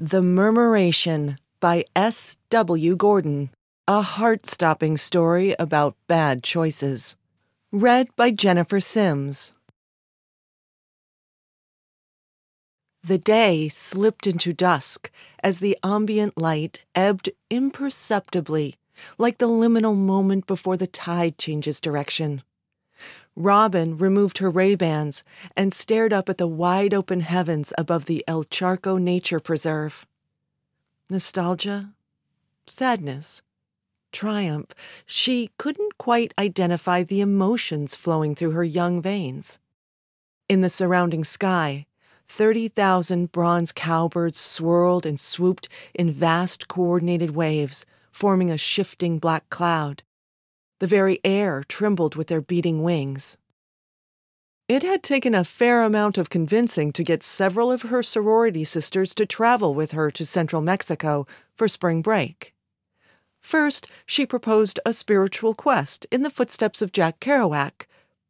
The Murmuration by S. W. Gordon. A heart stopping story about bad choices. Read by Jennifer Sims. The day slipped into dusk as the ambient light ebbed imperceptibly, like the liminal moment before the tide changes direction. Robin removed her Ray-Bans and stared up at the wide open heavens above the El Charco Nature Preserve. Nostalgia? Sadness? Triumph? She couldn't quite identify the emotions flowing through her young veins. In the surrounding sky, 30,000 bronze cowbirds swirled and swooped in vast coordinated waves, forming a shifting black cloud. The very air trembled with their beating wings. It had taken a fair amount of convincing to get several of her sorority sisters to travel with her to central Mexico for spring break. First, she proposed a spiritual quest in the footsteps of Jack Kerouac,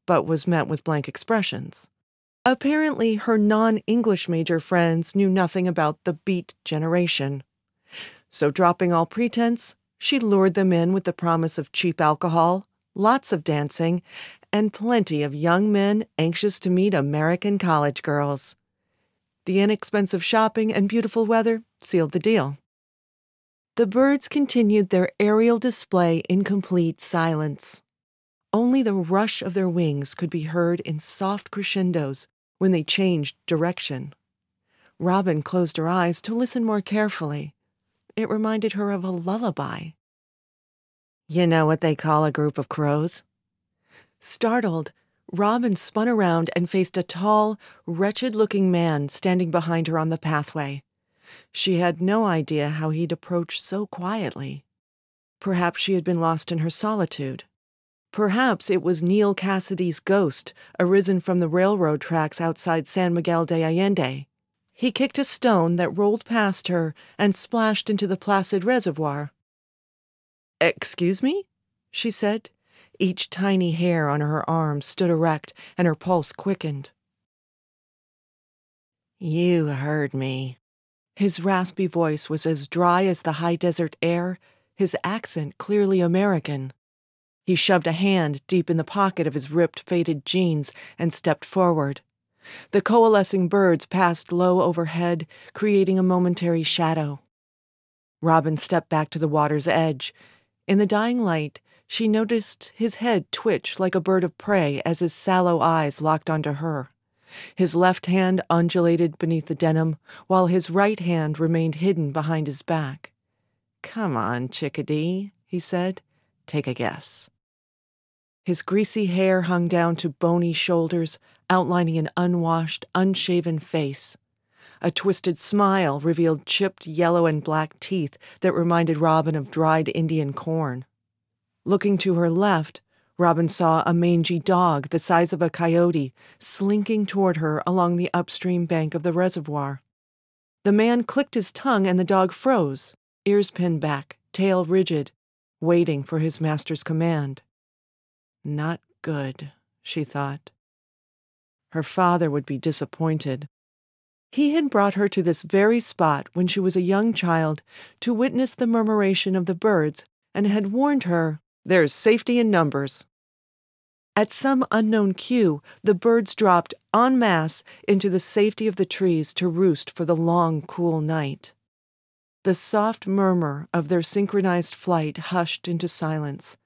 but was met with blank expressions. Apparently, her non English major friends knew nothing about the Beat Generation. So, dropping all pretense, she lured them in with the promise of cheap alcohol, lots of dancing, and plenty of young men anxious to meet American college girls. The inexpensive shopping and beautiful weather sealed the deal. The birds continued their aerial display in complete silence. Only the rush of their wings could be heard in soft crescendos when they changed direction. Robin closed her eyes to listen more carefully. It reminded her of a lullaby. You know what they call a group of crows? Startled, Robin spun around and faced a tall, wretched looking man standing behind her on the pathway. She had no idea how he'd approach so quietly. Perhaps she had been lost in her solitude. Perhaps it was Neal Cassady's ghost, arisen from the railroad tracks outside San Miguel de Allende. He kicked a stone that rolled past her and splashed into the placid reservoir. Excuse me? she said. Each tiny hair on her arm stood erect and her pulse quickened. You heard me. His raspy voice was as dry as the high desert air, his accent clearly American. He shoved a hand deep in the pocket of his ripped, faded jeans and stepped forward. The coalescing birds passed low overhead, creating a momentary shadow. Robin stepped back to the water's edge. In the dying light, she noticed his head twitch like a bird of prey as his sallow eyes locked onto her. His left hand undulated beneath the denim, while his right hand remained hidden behind his back. Come on, chickadee, he said. Take a guess. His greasy hair hung down to bony shoulders, outlining an unwashed, unshaven face. A twisted smile revealed chipped yellow and black teeth that reminded Robin of dried Indian corn. Looking to her left, Robin saw a mangy dog the size of a coyote slinking toward her along the upstream bank of the reservoir. The man clicked his tongue and the dog froze, ears pinned back, tail rigid, waiting for his master's command. Not good, she thought. Her father would be disappointed. He had brought her to this very spot when she was a young child to witness the murmuration of the birds and had warned her there's safety in numbers. At some unknown cue, the birds dropped en masse into the safety of the trees to roost for the long, cool night. The soft murmur of their synchronized flight hushed into silence,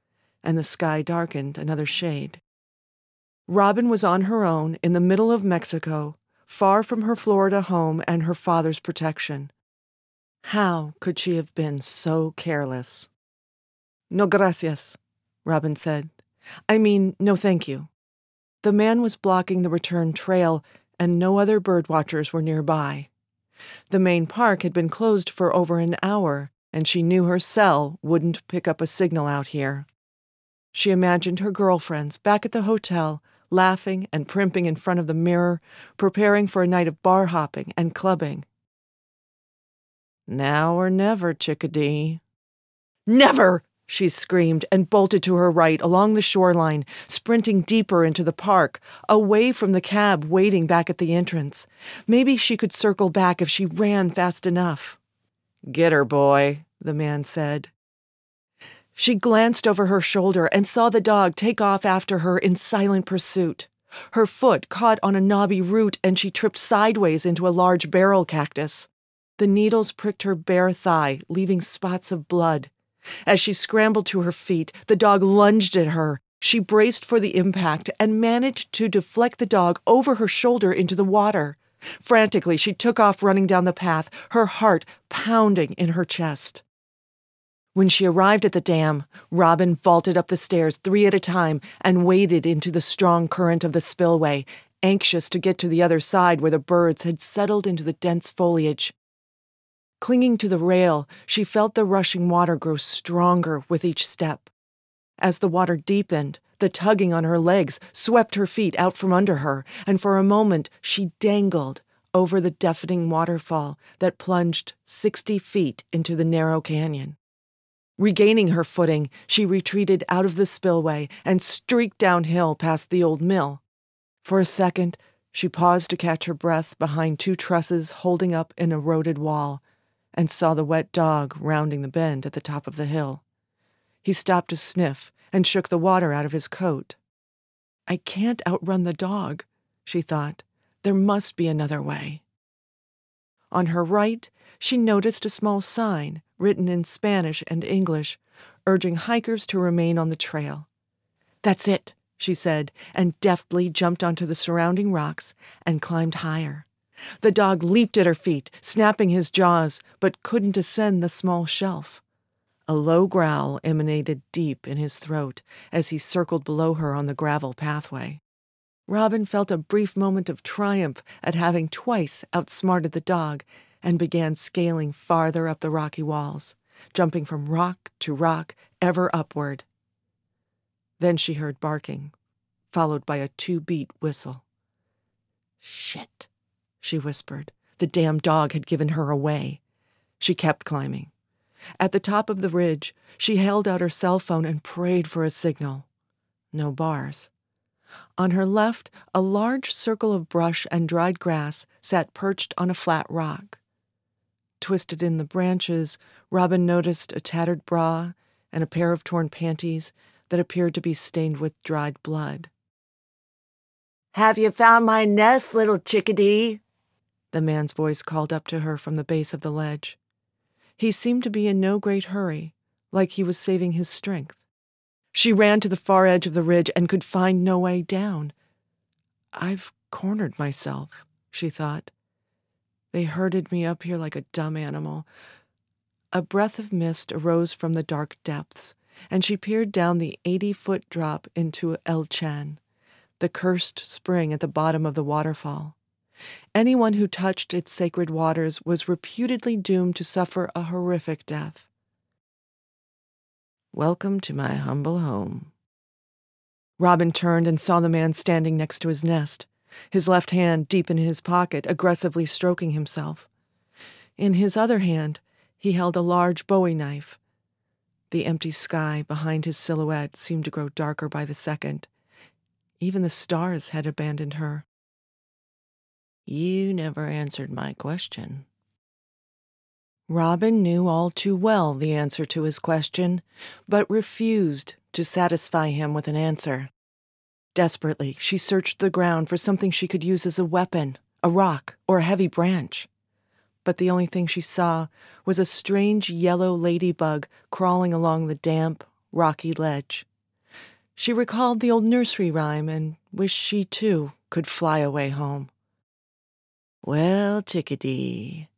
and the sky darkened another shade. Robin was on her own in the middle of Mexico, far from her Florida home and her father's protection. How could she have been so careless? No gracias, Robin said. I mean, no thank you. The man was blocking the return trail, and no other bird watchers were nearby. The main park had been closed for over an hour, and she knew her cell wouldn't pick up a signal out here. She imagined her girlfriends back at the hotel, laughing and primping in front of the mirror, preparing for a night of bar hopping and clubbing. Now or never, chickadee. Never! she screamed and bolted to her right along the shoreline, sprinting deeper into the park, away from the cab waiting back at the entrance. Maybe she could circle back if she ran fast enough. Get her, boy, the man said. She glanced over her shoulder and saw the dog take off after her in silent pursuit. Her foot caught on a knobby root and she tripped sideways into a large barrel cactus. The needles pricked her bare thigh, leaving spots of blood. As she scrambled to her feet, the dog lunged at her. She braced for the impact and managed to deflect the dog over her shoulder into the water. Frantically, she took off running down the path, her heart pounding in her chest. When she arrived at the dam, Robin vaulted up the stairs three at a time and waded into the strong current of the spillway, anxious to get to the other side where the birds had settled into the dense foliage. Clinging to the rail, she felt the rushing water grow stronger with each step. As the water deepened, the tugging on her legs swept her feet out from under her, and for a moment she dangled over the deafening waterfall that plunged 60 feet into the narrow canyon. Regaining her footing, she retreated out of the spillway and streaked downhill past the old mill. For a second, she paused to catch her breath behind two trusses holding up an eroded wall and saw the wet dog rounding the bend at the top of the hill. He stopped to sniff and shook the water out of his coat. I can't outrun the dog, she thought. There must be another way. On her right, she noticed a small sign written in Spanish and English, urging hikers to remain on the trail. That's it, she said, and deftly jumped onto the surrounding rocks and climbed higher. The dog leaped at her feet, snapping his jaws, but couldn't ascend the small shelf. A low growl emanated deep in his throat as he circled below her on the gravel pathway. Robin felt a brief moment of triumph at having twice outsmarted the dog and began scaling farther up the rocky walls, jumping from rock to rock, ever upward. Then she heard barking, followed by a two beat whistle. Shit she whispered. The damn dog had given her away. She kept climbing. At the top of the ridge, she held out her cell phone and prayed for a signal. No bars. On her left, a large circle of brush and dried grass sat perched on a flat rock. Twisted in the branches, Robin noticed a tattered bra and a pair of torn panties that appeared to be stained with dried blood. Have you found my nest, little chickadee? the man's voice called up to her from the base of the ledge. He seemed to be in no great hurry, like he was saving his strength. She ran to the far edge of the ridge and could find no way down. I've cornered myself, she thought. They herded me up here like a dumb animal. A breath of mist arose from the dark depths, and she peered down the 80 foot drop into El Chan, the cursed spring at the bottom of the waterfall. Anyone who touched its sacred waters was reputedly doomed to suffer a horrific death. Welcome to my humble home. Robin turned and saw the man standing next to his nest, his left hand deep in his pocket, aggressively stroking himself. In his other hand, he held a large bowie knife. The empty sky behind his silhouette seemed to grow darker by the second. Even the stars had abandoned her. You never answered my question. Robin knew all too well the answer to his question, but refused to satisfy him with an answer. Desperately, she searched the ground for something she could use as a weapon, a rock, or a heavy branch. But the only thing she saw was a strange yellow ladybug crawling along the damp, rocky ledge. She recalled the old nursery rhyme and wished she, too, could fly away home. Well, chickadee,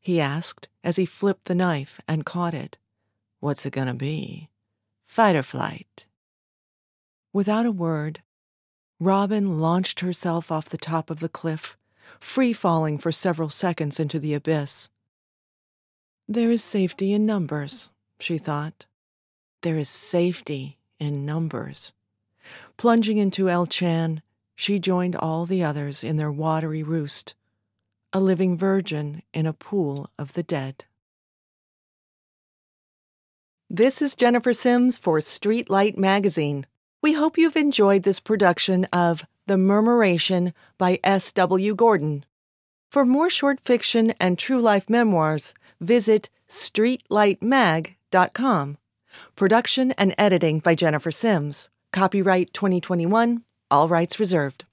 he asked as he flipped the knife and caught it. What's it gonna be? Fight or flight? Without a word, Robin launched herself off the top of the cliff, free falling for several seconds into the abyss. There is safety in numbers, she thought. There is safety in numbers. Plunging into El Chan, she joined all the others in their watery roost a living virgin in a pool of the dead. This is Jennifer Sims for Streetlight Magazine. We hope you've enjoyed this production of The Murmuration by S.W. Gordon. For more short fiction and true life memoirs, visit streetlightmag.com. Production and editing by Jennifer Sims. Copyright 2021, all rights reserved.